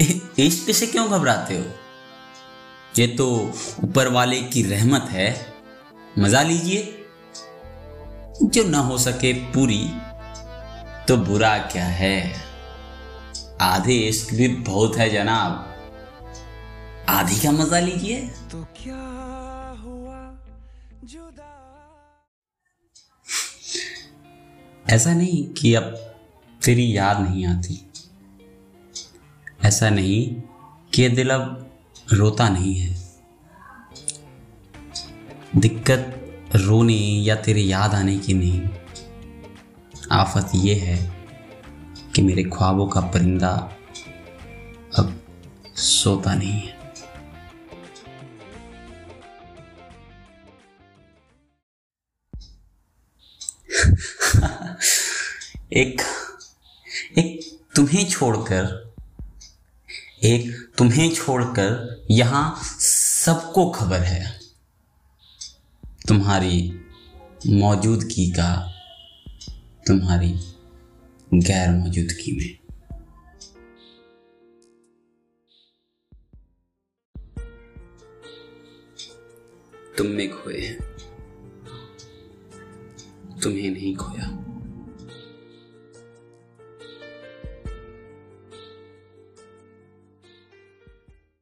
इश्क से क्यों घबराते हो? ये तो ऊपर वाले की रहमत है। मज़ा लीजिए। जो ना हो सके पूरी तो बुरा क्या है? आधे इश्क भी बहुत है जनाब। आधी का मज़ा लीजिए। तो क्या हुआ? जुदा। ऐसा नहीं कि अब तेरी याद नहीं आती। ऐसा नहीं कि दिल अब रोता नहीं है। दिक्कत रोने या तेरे याद आने की नहीं। आफत ये है कि मेरे ख्वाबों का परिंदा अब सोता नहीं है। एक एक तुम्हें छोड़कर एक तुम्हें छोड़कर यहाँ सबको खबर है। तुम्हारी मौजूदगी का, तुम्हारी गैर मौजूदगी में। तुम में खोए हैं। तुम्हें नहीं खोया।